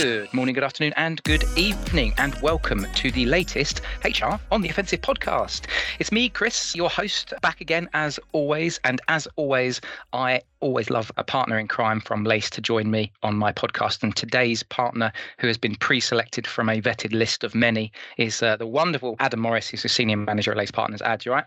Good morning, good afternoon, and good evening, and welcome to the latest HR on the Offensive podcast. It's me, Chris, your host, back again as always. And as always, I always love a partner in crime from LACE to join me on my podcast. And today's partner, who has been pre selected from a vetted list of many, is uh, the wonderful Adam Morris, who's a senior manager at LACE Partners. Ad, you right?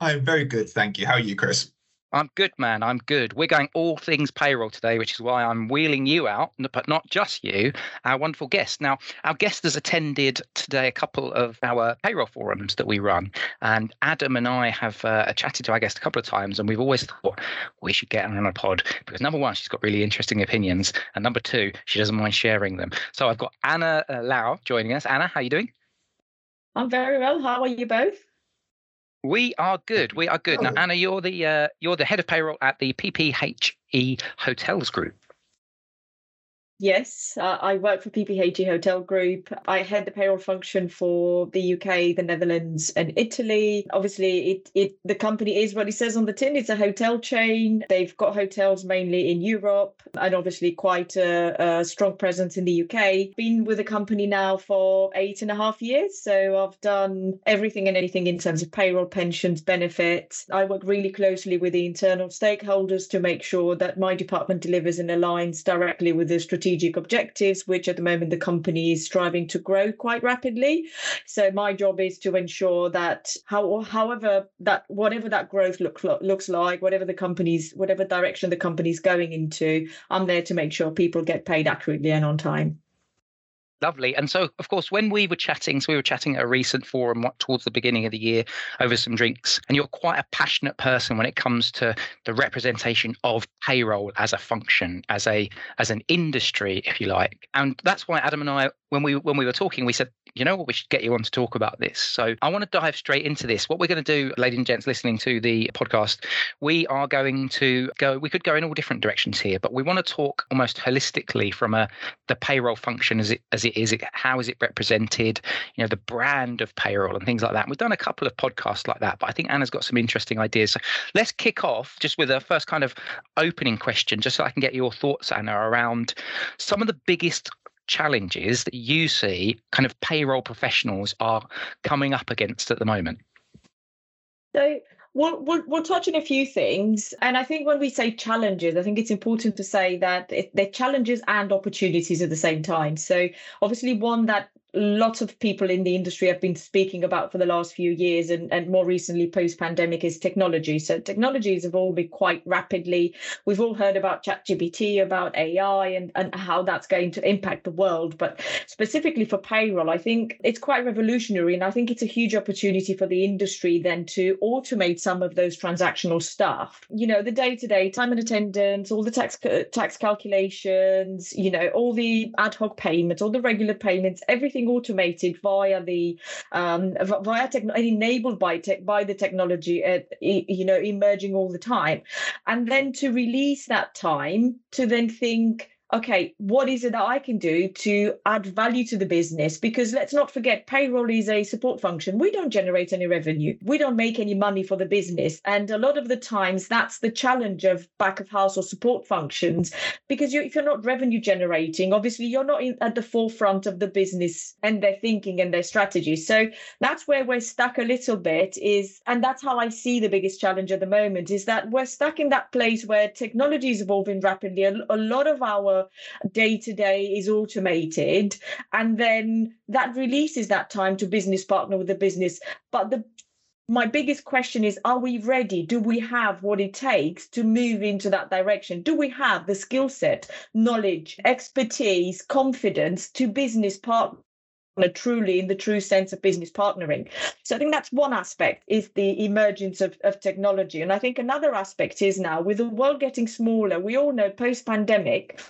I'm very good, thank you. How are you, Chris? I'm good, man. I'm good. We're going all things payroll today, which is why I'm wheeling you out, but not just you, our wonderful guest. Now, our guest has attended today a couple of our payroll forums that we run, and Adam and I have uh, chatted to our guest a couple of times, and we've always thought we should get her on a pod because number one, she's got really interesting opinions, and number two, she doesn't mind sharing them. So I've got Ana uh, Laiu joining us. Ana, how are you doing? I'm very well. How are you both? We are good. We are good. Oh. Now, Ana, you're the uh, you're the head of payroll at the PPHE Hotels Group. Yes, uh, I work for PPHE Hotel Group. I head the payroll function for the UK, the Netherlands, and Italy. Obviously, it it the company is what it says on the tin. It's a hotel chain. They've got hotels mainly in Europe, and obviously quite a, a strong presence in the UK. Been with the company now for eight and a half years, so I've done everything and anything in terms of payroll, pensions, benefits. I work really closely with the internal stakeholders to make sure that my department delivers and aligns directly with the strategic strategic objectives, which at the moment the company is striving to grow quite rapidly. So my job is to ensure that how, however that whatever that growth look, looks like, whatever the company's whatever direction the company's going into, I'm there to make sure people get paid accurately and on time. Lovely. And so, of course, when we were chatting, so we were chatting at a recent forum towards the beginning of the year over some drinks, and you're quite a passionate person when it comes to the representation of payroll as a function, as a as an industry, if you like. And that's why Adam and I, when we when we were talking, we said you know what, we should get you on to talk about this. So I want to dive straight into this. What we're going to do, ladies and gents listening to the podcast, we are going to go, we could go in all different directions here, but we want to talk almost holistically from a the payroll function as it as it is, how is it represented, you know, the brand of payroll and things like that. we've done a couple of podcasts like that, but I think Ana's got some interesting ideas. So let's kick off just with a first kind of opening question, just so I can get your thoughts, Ana, around some of the biggest challenges that you see kind of payroll professionals are coming up against at the moment? So We'll, we'll, we'll touch on a few things. And I think when we say challenges, I think it's important to say that it, they're challenges and opportunities at the same time. So, obviously, one that lots of people in the industry have been speaking about for the last few years and, and more recently post pandemic is technology. So technologies have all been quite rapidly. We've all heard about ChatGPT, about AI and, and how that's going to impact the world. But specifically for payroll, I think it's quite revolutionary. And I think it's a huge opportunity for the industry then to automate some of those transactional stuff. You know, the day-to-day time and attendance, all the tax tax calculations, you know, all the ad hoc payments, all the regular payments, everything everything automated via the um, via technology enabled by tech by the technology uh, you know emerging all the time. And then to release that time to then think okay, what is it that I can do to add value to the business? Because let's not forget, payroll is a support function. We don't generate any revenue, we don't make any money for the business. And a lot of the times, that's the challenge of back of house or support functions. Because you, if you're not revenue generating, obviously you're not in, at the forefront of the business and their thinking and their strategy. So that's where we're stuck a little bit, is, and that's how I see the biggest challenge at the moment is that we're stuck in that place where technology is evolving rapidly. A, a lot of our day to day is automated and then that releases that time to business partner with the business but the my biggest question is are we ready do we have what it takes to move into that direction do we have the skill set knowledge expertise confidence to business partner truly in the true sense of business partnering. So I think that's one aspect is the emergence of, of technology. And I think another aspect is now with the world getting smaller, we all know post pandemic,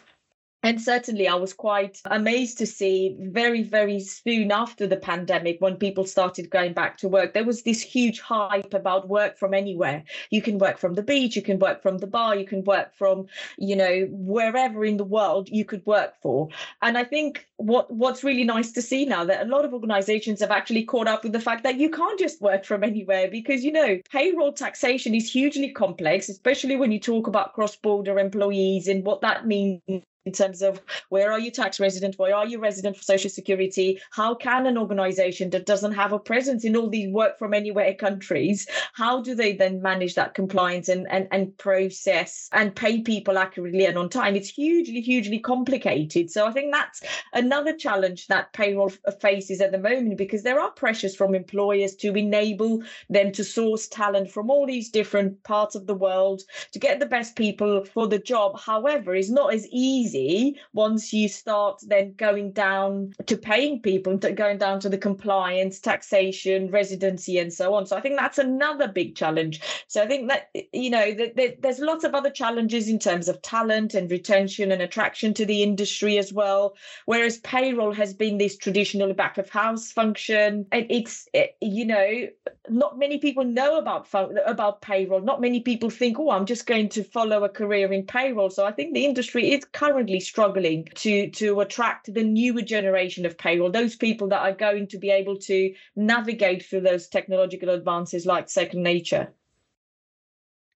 and certainly, I was quite amazed to see very, very soon after the pandemic, when people started going back to work, there was this huge hype about work from anywhere. You can work from the beach, you can work from the bar, you can work from, you know, wherever in the world you could work for. And I think what what's really nice to see now that a lot of organizations have actually caught up with the fact that you can't just work from anywhere because, you know, payroll taxation is hugely complex, especially when you talk about cross border employees and what that means in terms of where are you tax resident, where are you resident for social security? How can an organization that doesn't have a presence in all these work from anywhere countries, how do they then manage that compliance and, and, and process and pay people accurately and on time? It's hugely, hugely complicated. So I think that's another challenge that payroll faces at the moment because there are pressures from employers to enable them to source talent from all these different parts of the world to get the best people for the job. However, it's not as easy easy once you start then going down to paying people going down to the compliance, taxation, residency, and so on. So I think that's another big challenge. So I think that, you know, that, there's lots of other challenges in terms of talent and retention and attraction to the industry as well. Whereas payroll has been this traditional back of house function. And it's, it, you know, not many people know about about payroll. Not many people think, oh, I'm just going to follow a career in payroll. So I think the industry is currently currently struggling to to attract the newer generation of payroll, those people that are going to be able to navigate through those technological advances like second nature.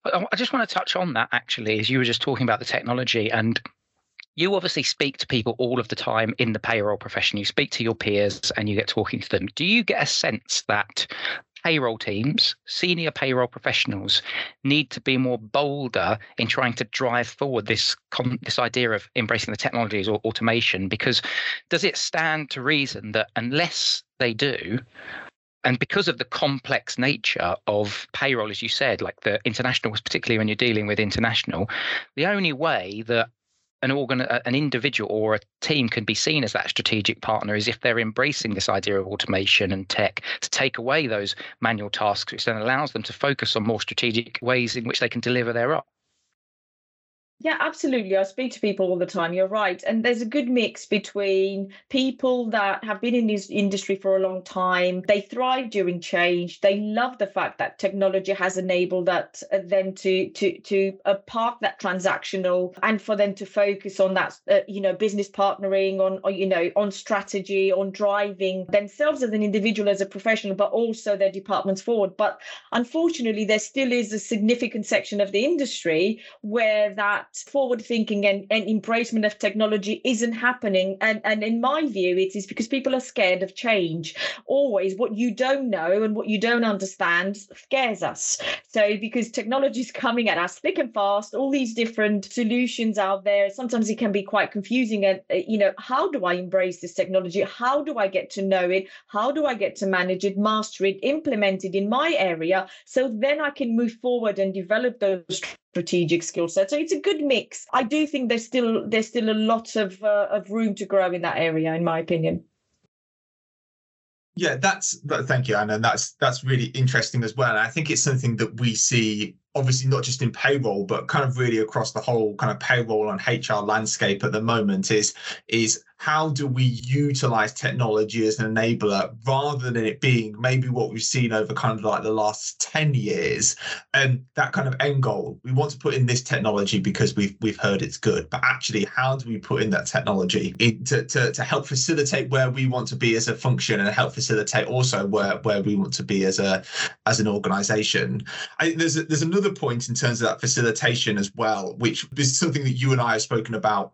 I just want to touch on that actually, as you were just talking about the technology and you obviously speak to people all of the time in the payroll profession. You speak to your peers and you get talking to them. Do you get a sense that payroll teams, senior payroll professionals, need to be more bolder in trying to drive forward this this idea of embracing the technologies or automation. Because does it stand to reason that unless they do, and because of the complex nature of payroll, as you said, like the international, particularly when you're dealing with international, the only way that an organ an individual or a team can be seen as that strategic partner is if they're embracing this idea of automation and tech to take away those manual tasks which then allows them to focus on more strategic ways in which they can deliver their art yeah, absolutely. I speak to people all the time. You're right. And there's a good mix between people that have been in this industry for a long time. They thrive during change. They love the fact that technology has enabled that uh, them to to to uh, park that transactional and for them to focus on that uh, you know business partnering on or, you know on strategy on driving themselves as an individual as a professional but also their departments forward. But unfortunately there still is a significant section of the industry where that forward thinking and, and embracement of technology isn't happening. And, and in my view, it is because people are scared of change. Always what you don't know and what you don't understand scares us. So because technology is coming at us thick and fast, all these different solutions out there, sometimes it can be quite confusing. And, uh, you know, how do I embrace this technology? How do I get to know it? How do I get to manage it, master it, implement it in my area? So then I can move forward and develop those strategic skill set. So it's a good mix. I do think there's still there's still a lot of uh, of room to grow in that area, in my opinion. Yeah, that's thank you, Ana. And that's that's really interesting as well. And I think it's something that we see obviously not just in payroll, but kind of really across the whole kind of payroll and HR landscape at the moment is is how do we utilize technology as an enabler rather than it being maybe what we've seen over kind of like the last 10 years and that kind of end goal? We want to put in this technology because we've we've heard it's good but actually how do we put in that technology in to, to, to help facilitate where we want to be as a function and help facilitate also where where we want to be as a as an organization? I, there's a, there's another point in terms of that facilitation as well which is something that you and I have spoken about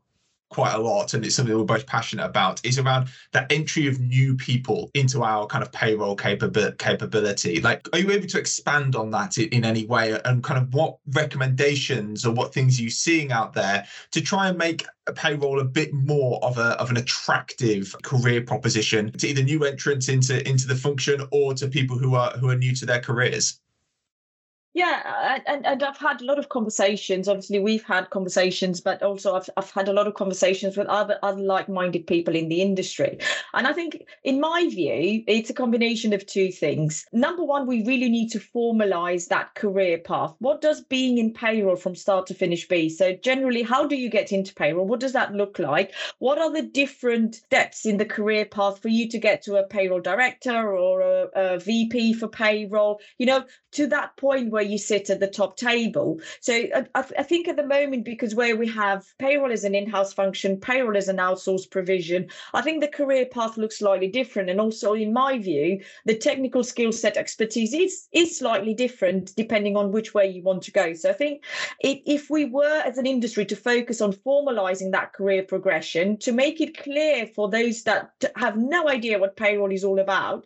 quite a lot and it's something we're both passionate about is around that entry of new people into our kind of payroll capability. Like are you able to expand on that in any way? And kind of what recommendations or what things are you seeing out there to try and make a payroll a bit more of a of an attractive career proposition to either new entrants into into the function or to people who are who are new to their careers yeah, and, and I've had a lot of conversations. Obviously, we've had conversations, but also I've, I've had a lot of conversations with other, other like minded people in the industry. And I think, in my view, it's a combination of two things. Number one, we really need to formalize that career path. What does being in payroll from start to finish be? So, generally, how do you get into payroll? What does that look like? What are the different steps in the career path for you to get to a payroll director or a, a VP for payroll? You know, to that point where where you sit at the top table. So I, I think at the moment, because where we have payroll as an in-house function, payroll as an outsourced provision, I think the career path looks slightly different. And also, in my view, the technical skill set expertise is is slightly different depending on which way you want to go. So I think it, if we were as an industry to focus on formalizing that career progression, to make it clear for those that have no idea what payroll is all about,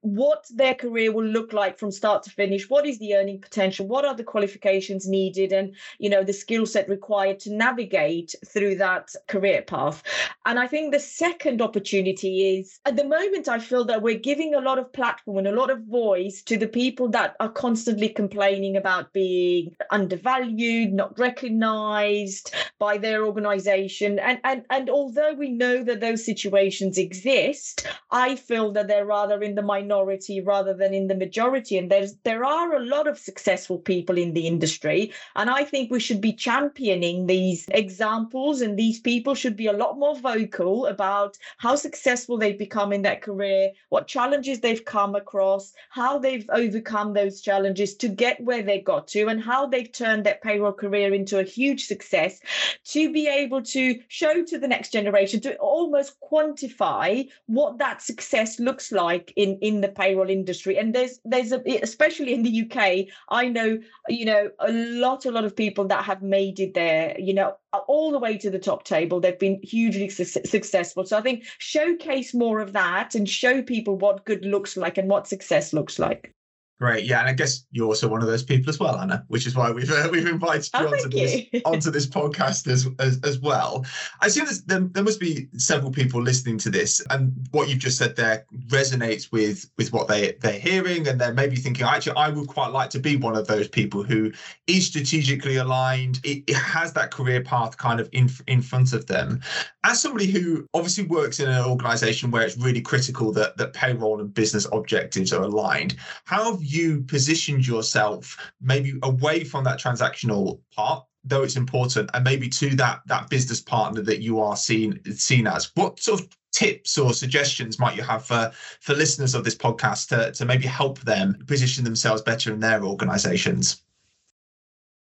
what their career will look like from start to finish what is the earning potential what are the qualifications needed and you know the skill set required to navigate through that career path. And i think the second opportunity is at the moment i feel that we're giving a lot of platform and a lot of voice to the people that are constantly complaining about being undervalued not recognized by their organization. And and and although we know that those situations exist i feel that they're rather in the minority minority rather than in the majority. And there's there are a lot of successful people in the industry. And I think we should be championing these examples and these people should be a lot more vocal about how successful they've become in their career, what challenges they've come across, how they've overcome those challenges to get where they got to, and how they've turned their payroll career into a huge success to be able to show to the next generation to almost quantify what that success looks like in in the payroll industry. And there's there's a especially in the UK I know you know a lot a lot of people that have made it there you know all the way to the top table. They've been hugely su- successful. So I think showcase more of that and show people what good looks like and what success looks like Great, yeah, and I guess you're also one of those people as well, Ana, which is why we've uh, we've invited you, oh, onto, this, onto this podcast as, as, as well. I assume there, there must be several people listening to this, and what you've just said there resonates with with what they they're hearing, and they're maybe thinking, actually, I would quite like to be one of those people who is strategically aligned. It, it has that career path kind of in in front of them. As somebody who obviously works in an organisation where it's really critical that that payroll and business objectives are aligned, how have you positioned yourself maybe away from that transactional part though it's important and maybe to that that business partner that you are seen seen as. What sort of tips or suggestions might you have for for listeners of this podcast to, to maybe help them position themselves better in their organizations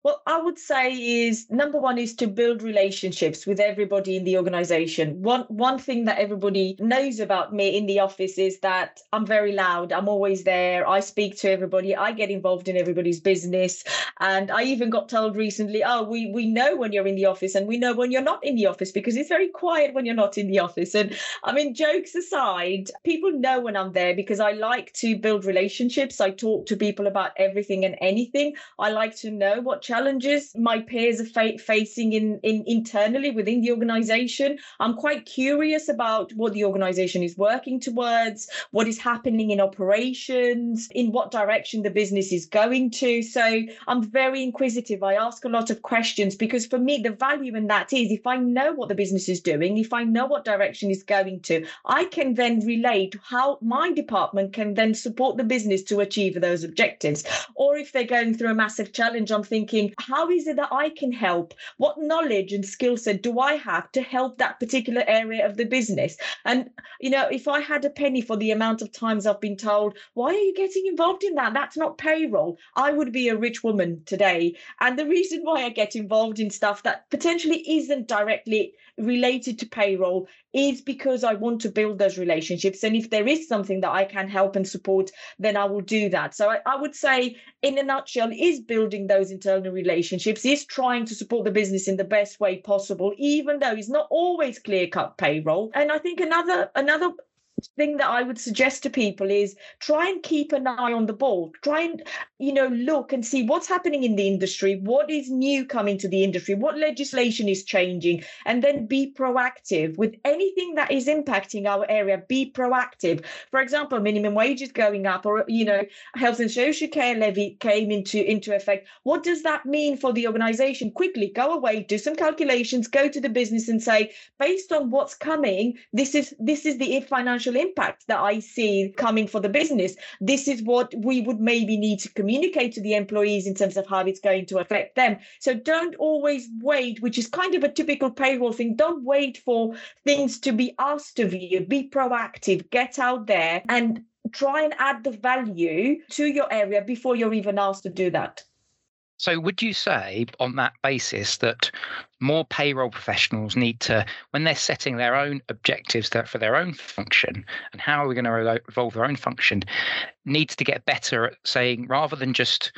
what I would say is number one is to build relationships with everybody in the organization. One one thing that everybody knows about me in the office is that I'm very loud. I'm always there. I speak to everybody. I get involved in everybody's business. And I even got told recently, oh, we we know when you're in the office and we know when you're not in the office because it's very quiet when you're not in the office. And I mean, jokes aside, people know when I'm there because I like to build relationships. I talk to people about everything and anything. I like to know what challenges my peers are fa- facing in, in internally within the organization. I'm quite curious about what the organization is working towards, what is happening in operations, in what direction the business is going to. So I'm very inquisitive. I ask a lot of questions because for me, the value in that is if I know what the business is doing, if I know what direction is going to, I can then relate how my department can then support the business to achieve those objectives. Or if they're going through a massive challenge, I'm thinking, thinking, how is it that I can help? What knowledge and skill set do I have to help that particular area of the business? And, you know, if I had a penny for the amount of times I've been told, why are you getting involved in that? That's not payroll. I would be a rich woman today. And the reason why I get involved in stuff that potentially isn't directly related to payroll is because I want to build those relationships. And if there is something that I can help and support, then I will do that. So I, I would say, in a nutshell, is building those internal relationships, is trying to support the business in the best way possible, even though it's not always clear cut payroll. And I think another another thing that I would suggest to people is try and keep an eye on the ball. Try and, you know, look and see what's happening in the industry, what is new coming to the industry, what legislation is changing, and then be proactive with anything that is impacting our area. Be proactive. For example, minimum wage is going up, or you know, health and social care levy came into into effect. What does that mean for the organization? Quickly go away, do some calculations, go to the business and say, based on what's coming, this is this is the if financial impact that I see coming for the business. This is what we would maybe need to communicate to the employees in terms of how it's going to affect them. So don't always wait, which is kind of a typical payroll thing. Don't wait for things to be asked of you. Be proactive, get out there and try and add the value to your area before you're even asked to do that. So, would you say on that basis that more payroll professionals need to, when they're setting their own objectives for their own function and how are we going to evolve their own function, needs to get better at saying rather than just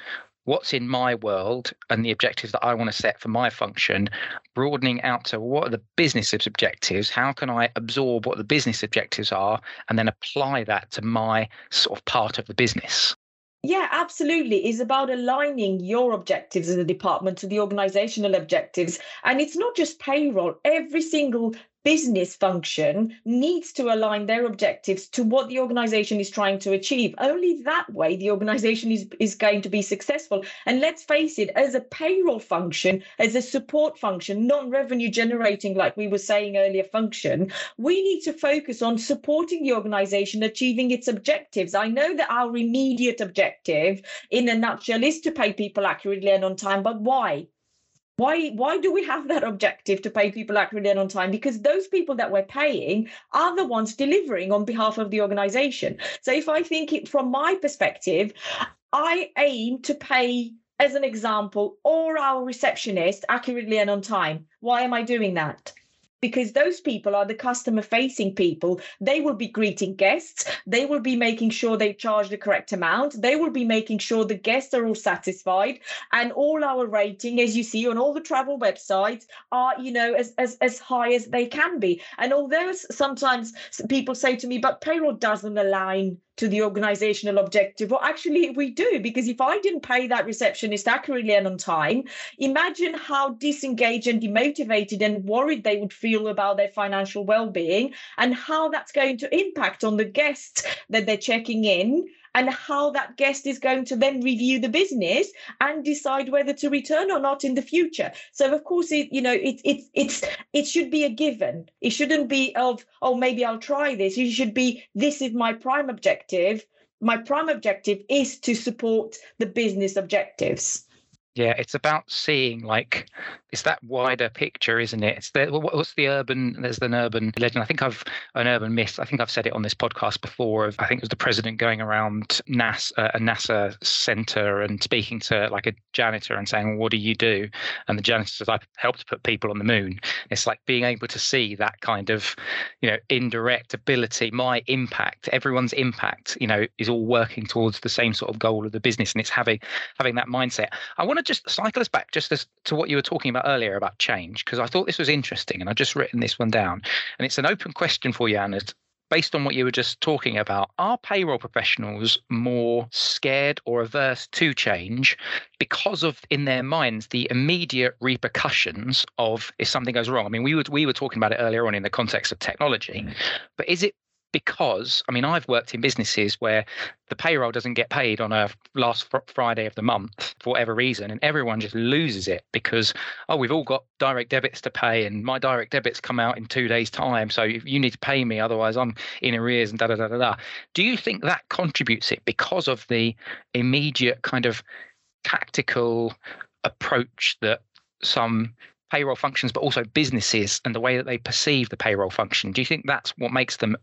what's in my world and the objectives that I want to set for my function, broadening out to what are the business objectives? How can I absorb what the business objectives are and then apply that to my sort of part of the business? Yeah, absolutely. It's about aligning your objectives as a department to the organizational objectives. And it's not just payroll. Every single business function needs to align their objectives to what the organization is trying to achieve. Only that way the organization is, is going to be successful. And let's face it, as a payroll function, as a support function, non revenue generating, like we were saying earlier, function, we need to focus on supporting the organization achieving its objectives. I know that our immediate objective, in a nutshell, is to pay people accurately and on time, but why? Why, why do we have that objective to pay people accurately and on time? Because those people that we're paying are the ones delivering on behalf of the organization. So if I think it from my perspective, I aim to pay, as an example, all our receptionists accurately and on time. Why am I doing that? Because those people are the customer facing people. They will be greeting guests. They will be making sure they charge the correct amount. They will be making sure the guests are all satisfied. And all our rating, as you see on all the travel websites, are, you know, as, as, as high as they can be. And although sometimes people say to me, but payroll doesn't align to the organizational objective. Well, actually, we do, because if I didn't pay that receptionist accurately and on time, imagine how disengaged and demotivated and worried they would feel about their financial well being and how that's going to impact on the guests that they're checking in and how that guest is going to then review the business and decide whether to return or not in the future. So of course it you know it, it it's it should be a given. It shouldn't be of oh maybe i'll try this. It should be this is my prime objective. My prime objective is to support the business objectives yeah, it's about seeing like it's that wider picture, isn't it? It's the what's the urban? There's an urban legend. I think I've an urban myth. I think I've said it on this podcast before. Of I think it was the president going around NASA uh, a NASA center and speaking to like a janitor and saying, well, "What do you do?" And the janitor says, "I helped put people on the moon." It's like being able to see that kind of you know indirect ability, my impact, everyone's impact. You know, is all working towards the same sort of goal of the business, and it's having having that mindset. I want to just cycle us back just as, to what you were talking about earlier about change, because I thought this was interesting and I've just written this one down. And it's an open question for you, Ana. Based on what you were just talking about, are payroll professionals more scared or averse to change because of, in their minds, the immediate repercussions of if something goes wrong? I mean, we were we were talking about it earlier on in the context of technology, mm. but is it because I mean I've worked in businesses where the payroll doesn't get paid on a last fr- Friday of the month for whatever reason, and everyone just loses it because oh we've all got direct debits to pay, and my direct debits come out in two days' time, so you need to pay me, otherwise I'm in arrears and da da da da da. Do you think that contributes it because of the immediate kind of tactical approach that some payroll functions, but also businesses and the way that they perceive the payroll function. Do you think that's what makes them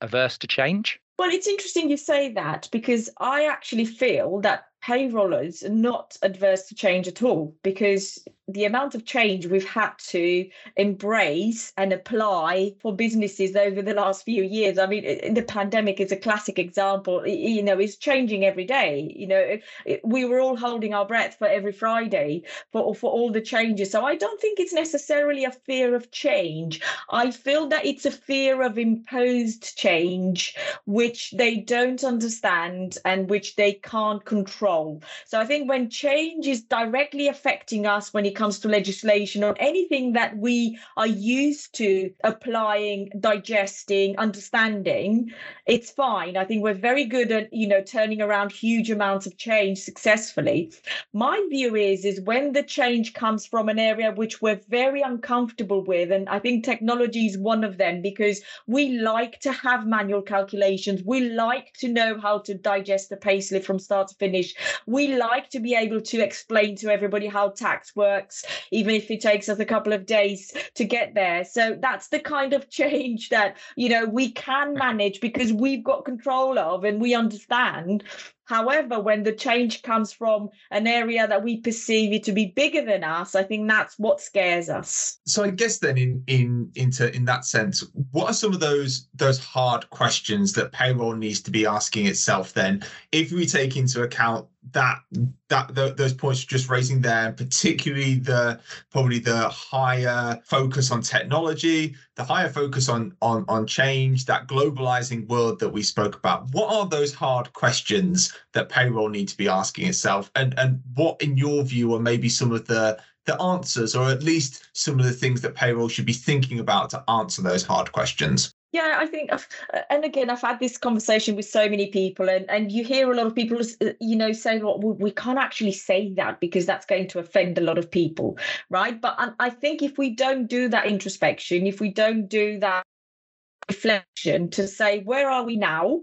averse to change? Well, it's interesting you say that because I actually feel that payrollers are not adverse to change at all because the amount of change we've had to embrace and apply for businesses over the last few years. I mean, the pandemic is a classic example. You know, it's changing every day. You know, we were all holding our breath for every Friday for, for all the changes. So I don't think it's necessarily a fear of change. I feel that it's a fear of imposed change, which they don't understand and which they can't control. So I think when change is directly affecting us, when it comes to legislation or anything that we are used to applying, digesting, understanding, it's fine. I think we're very good at, you know, turning around huge amounts of change successfully. My view is is when the change comes from an area which we're very uncomfortable with, and I think technology is one of them because we like to have manual calculations. We like to know how to digest the payslip from start to finish. We like to be able to explain to everybody how tax works works, even if it takes us a couple of days to get there. So that's the kind of change that, you know, we can manage because we've got control of and we understand However, when the change comes from an area that we perceive it to be bigger than us, I think that's what scares us. So I guess then in in into in that sense, what are some of those those hard questions that payroll needs to be asking itself then if we take into account that that the, those points you're just raising there, particularly the probably the higher focus on technology, the higher focus on on on change, that globalizing world that we spoke about. What are those hard questions that payroll need to be asking itself, and and what, in your view, are maybe some of the the answers, or at least some of the things that payroll should be thinking about to answer those hard questions? Yeah, I think, and again, I've had this conversation with so many people, and, and you hear a lot of people, uh, you know, saying, well, we can't actually say that because that's going to offend a lot of people, right? But I think if we don't do that introspection, if we don't do that reflection to say, where are we now?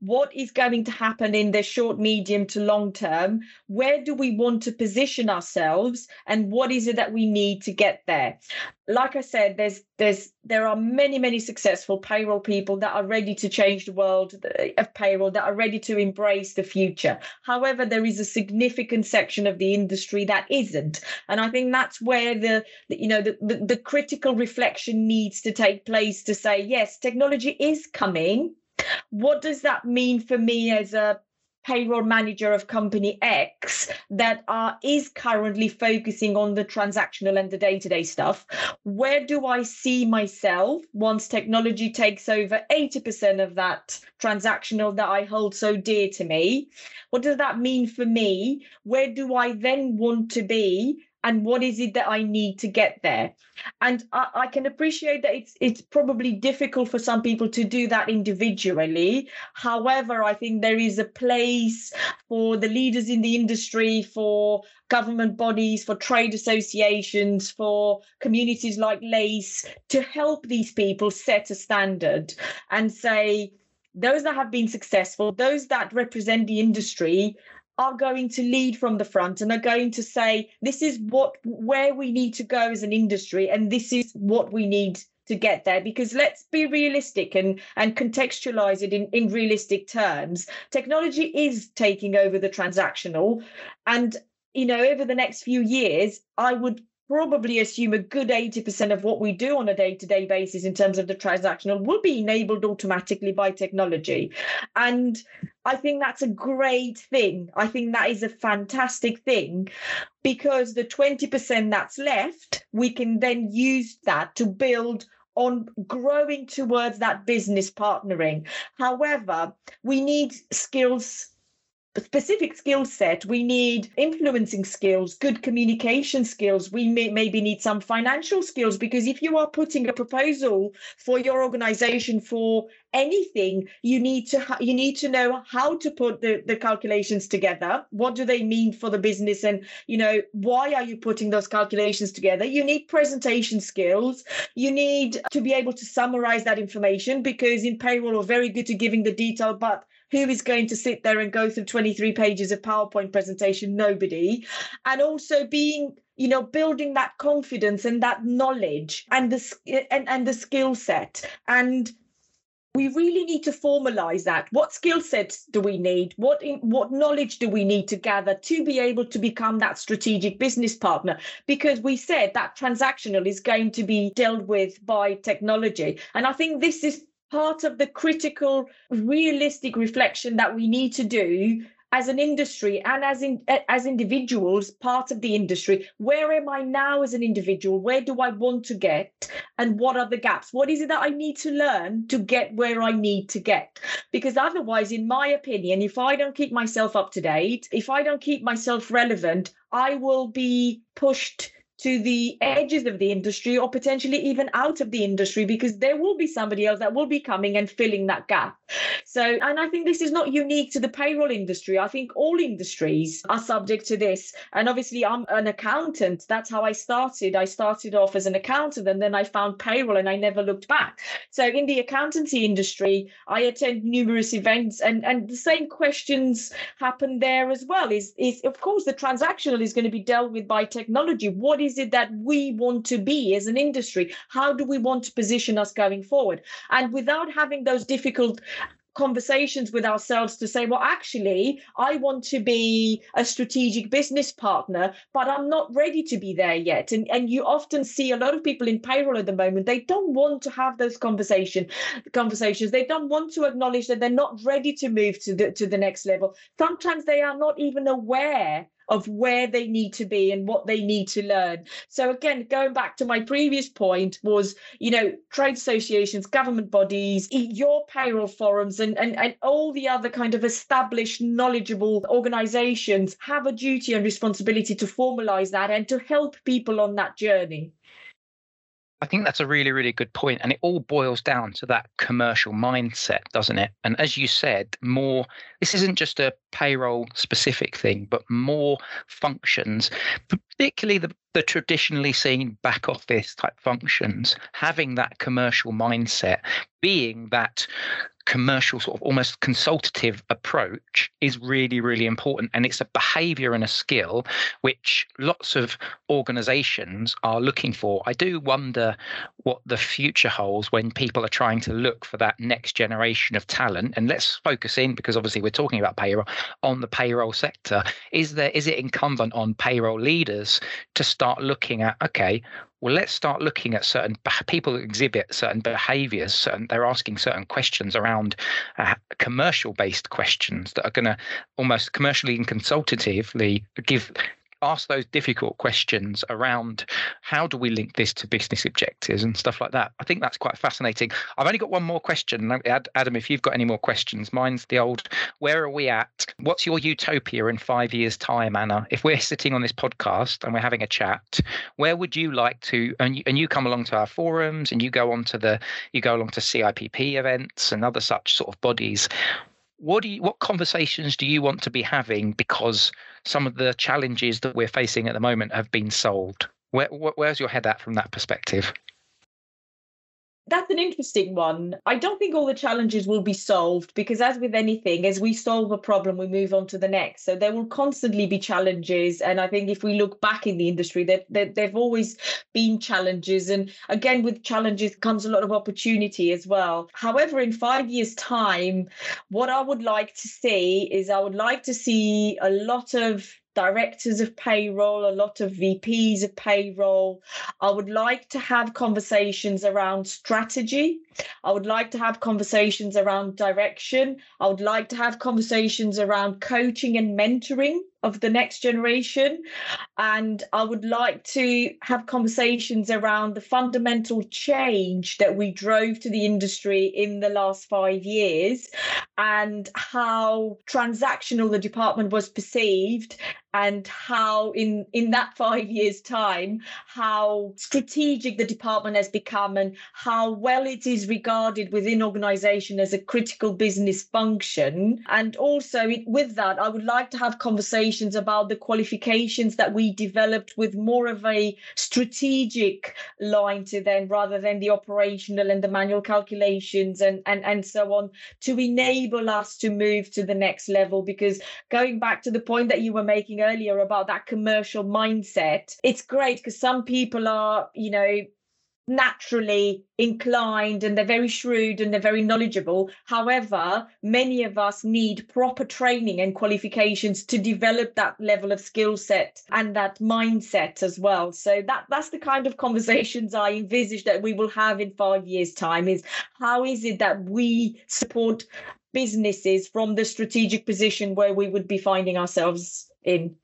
What is going to happen in the short, medium to long term? Where do we want to position ourselves? And what is it that we need to get there? Like I said, there's there's there are many, many successful payroll people that are ready to change the world uh, of payroll, that are ready to embrace the future. However, there is a significant section of the industry that isn't. And I think that's where the, you know, the, the, the critical reflection needs to take place to say, yes, technology is coming what does that mean for me as a payroll manager of company X that are is currently focusing on the transactional and the day-to-day stuff? Where do I see myself once technology takes over 80% of that transactional that I hold so dear to me? What does that mean for me? Where do I then want to be and what is it that I need to get there? And I, I, can appreciate that it's it's probably difficult for some people to do that individually. However, I think there is a place for the leaders in the industry, for government bodies, for trade associations, for communities like LACE to help these people set a standard and say, those that have been successful, those that represent the industry, are going to lead from the front and are going to say this is what where we need to go as an industry and this is what we need to get there. Because let's be realistic and and contextualize it in in realistic terms. Technology is taking over the transactional and you know over the next few years i would probably assume a good 80% of what we do on a day-to-day basis in terms of the transactional will be enabled automatically by technology. And i think that's a great thing. I think that is a fantastic thing because the 20% that's left we can then use that to build on growing towards that business partnering. However we need skills specific skill set. We need influencing skills, good communication skills. We may, maybe need some financial skills because if you are putting a proposal for your organization for anything, you need to ha- you need to know how to put the, the calculations together. What do they mean for the business, and you know why are you putting those calculations together? You need presentation skills. You need to be able to summarize that information because in payroll, we're very good to giving the detail, but who is going to sit there and go through 23 pages of PowerPoint presentation? Nobody. And also being you know building that confidence and that knowledge and the and, and the skill set. And we really need to formalize that. What skill sets do we need? What what knowledge do we need to gather to be able to become that strategic business partner? Because we said that transactional is going to be dealt with by technology. And i think this is part of the critical, realistic reflection that we need to do as an industry and as in as individuals part of the industry. Where am i now as an individual? Where do i want to get? And what are the gaps? What is it that i need to learn to get where i need to get? Because otherwise in my opinion if i don't keep myself up to date if i don't keep myself relevant i will be pushed to the edges of the industry or potentially even out of the industry because there will be somebody else that will be coming and filling that gap. So, and I think this is not unique to the payroll industry. I think all industries are subject to this. And obviously, I'm an accountant. That's how I started. I started off as an accountant and then I found payroll and I never looked back. So, in the accountancy industry, I attend numerous events and, and the same questions happen there as well. Is, is of course, the transactional is going to be dealt with by technology. What is it that we want to be as an industry? How do we want to position us going forward? And without having those difficult conversations with ourselves to say, well, actually, I want to be a strategic business partner, but I'm not ready to be there yet. And, and you often see a lot of people in payroll at the moment, they don't want to have those conversation conversations. They don't want to acknowledge that they're not ready to move to the to the next level. Sometimes they are not even aware of where they need to be and what they need to learn. So again, going back to my previous point was, you know, trade associations, government bodies, your payroll forums and, and, and all the other kind of established knowledgeable organizations have a duty and responsibility to formalize that and to help people on that journey. I think that's a really, really good point. And it all boils down to that commercial mindset, doesn't it? And as you said, more, this isn't just a payroll specific thing, but more functions, particularly the, the traditionally seen back office type functions, having that commercial mindset, being that commercial sort of almost consultative approach is really really important. And it's a behavior and a skill which lots of organizations are looking for. I do wonder what the future holds when people are trying to look for that next generation of talent. And let's focus in because obviously we're talking about payroll on the payroll sector. Is there is it incumbent on payroll leaders to start looking at okay well, let's start looking at certain people exhibit certain behaviors. Certain, they're asking certain questions around uh, commercial based questions that are going to almost commercially and consultatively give ask those difficult questions around how do we link this to business objectives and stuff like that. I think that's quite fascinating. I've only got one more question. Adam, if you've got any more questions, mine's the old where are we at? What's your utopia in five years' time, Ana? If we're sitting on this podcast and we're having a chat, where would you like to and you, and you come along to our forums and you go on to the you go along to CIPP events and other such sort of bodies what do you what conversations do you want to be having because some of the challenges that we're facing at the moment have been solved? Where, where's your head at from that perspective that's an interesting one. I don't think all the challenges will be solved because, as with anything, as we solve a problem, we move on to the next. So there will constantly be challenges. And I think if we look back in the industry, there, there, there've always been challenges. And again, with challenges comes a lot of opportunity as well. However, in five years' time, what I would like to see is I would like to see a lot of directors of payroll, a lot of VPs of payroll. I would like to have conversations around strategy. I would like to have conversations around direction. I would like to have conversations around coaching and mentoring of the next generation. And I would like to have conversations around the fundamental change that we drove to the industry in the last five years and how transactional the department was perceived and how in in that five years time how strategic the department has become and how well it is regarded within organization as a critical business function and also with that i would like to have conversations about the qualifications that we developed with more of a strategic line to them rather than the operational and the manual calculations and, and, and so on to enable us to move to the next level. Because going back to the point that you were making earlier about that commercial mindset, it's great because some people are, you know, naturally inclined and they're very shrewd and they're very knowledgeable. However, many of us need proper training and qualifications to develop that level of skill set and that mindset as well. So that that's the kind of conversations I envisage that we will have in five years' time is how is it that we support businesses from the strategic position where we would be finding ourselves in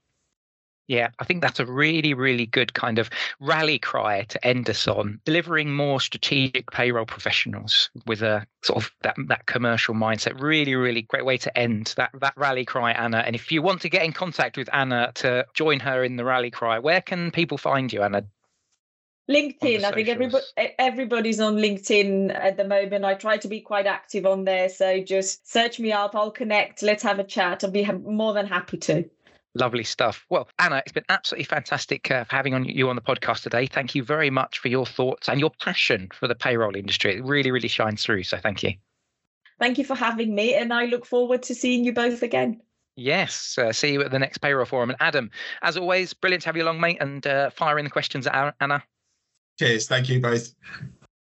Yeah, I think that's a really, really good kind of rally cry to end us on. Delivering more strategic payroll professionals with a sort of that, that commercial mindset. Really, really great way to end that, that rally cry, Ana. And if you want to get in contact with Ana to join her in the rally cry, where can people find you, Ana? LinkedIn. I think everybody everybody's on LinkedIn at the moment. I try to be quite active on there, so just search me up. I'll connect. Let's have a chat. I'll be more than happy to. Lovely stuff. Well, Ana, it's been absolutely fantastic uh, having on you on the podcast today. Thank you very much for your thoughts and your passion for the payroll industry. It really, really shines through. So thank you. Thank you for having me, and I look forward to seeing you both again. Yes, uh, see you at the next payroll forum. And Adam, as always, brilliant to have you along, mate, and uh, fire in the questions at Ana. Cheers. Thank you both.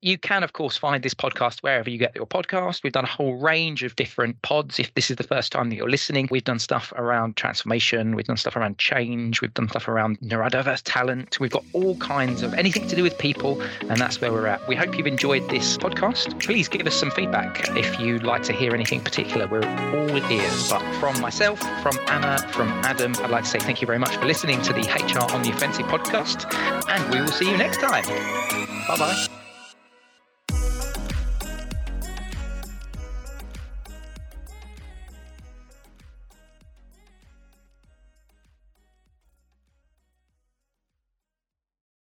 You can, of course, find this podcast wherever you get your podcast. We've done a whole range of different pods. If this is the first time that you're listening, we've done stuff around transformation, we've done stuff around change, we've done stuff around neurodiverse talent. We've got all kinds of anything to do with people, and that's where we're at. We hope you've enjoyed this podcast. Please give us some feedback if you'd like to hear anything particular. We're all ears. But from myself, from Ana, from Adam, I'd like to say thank you very much for listening to the HR on the Offensive podcast, and we will see you next time. Bye bye.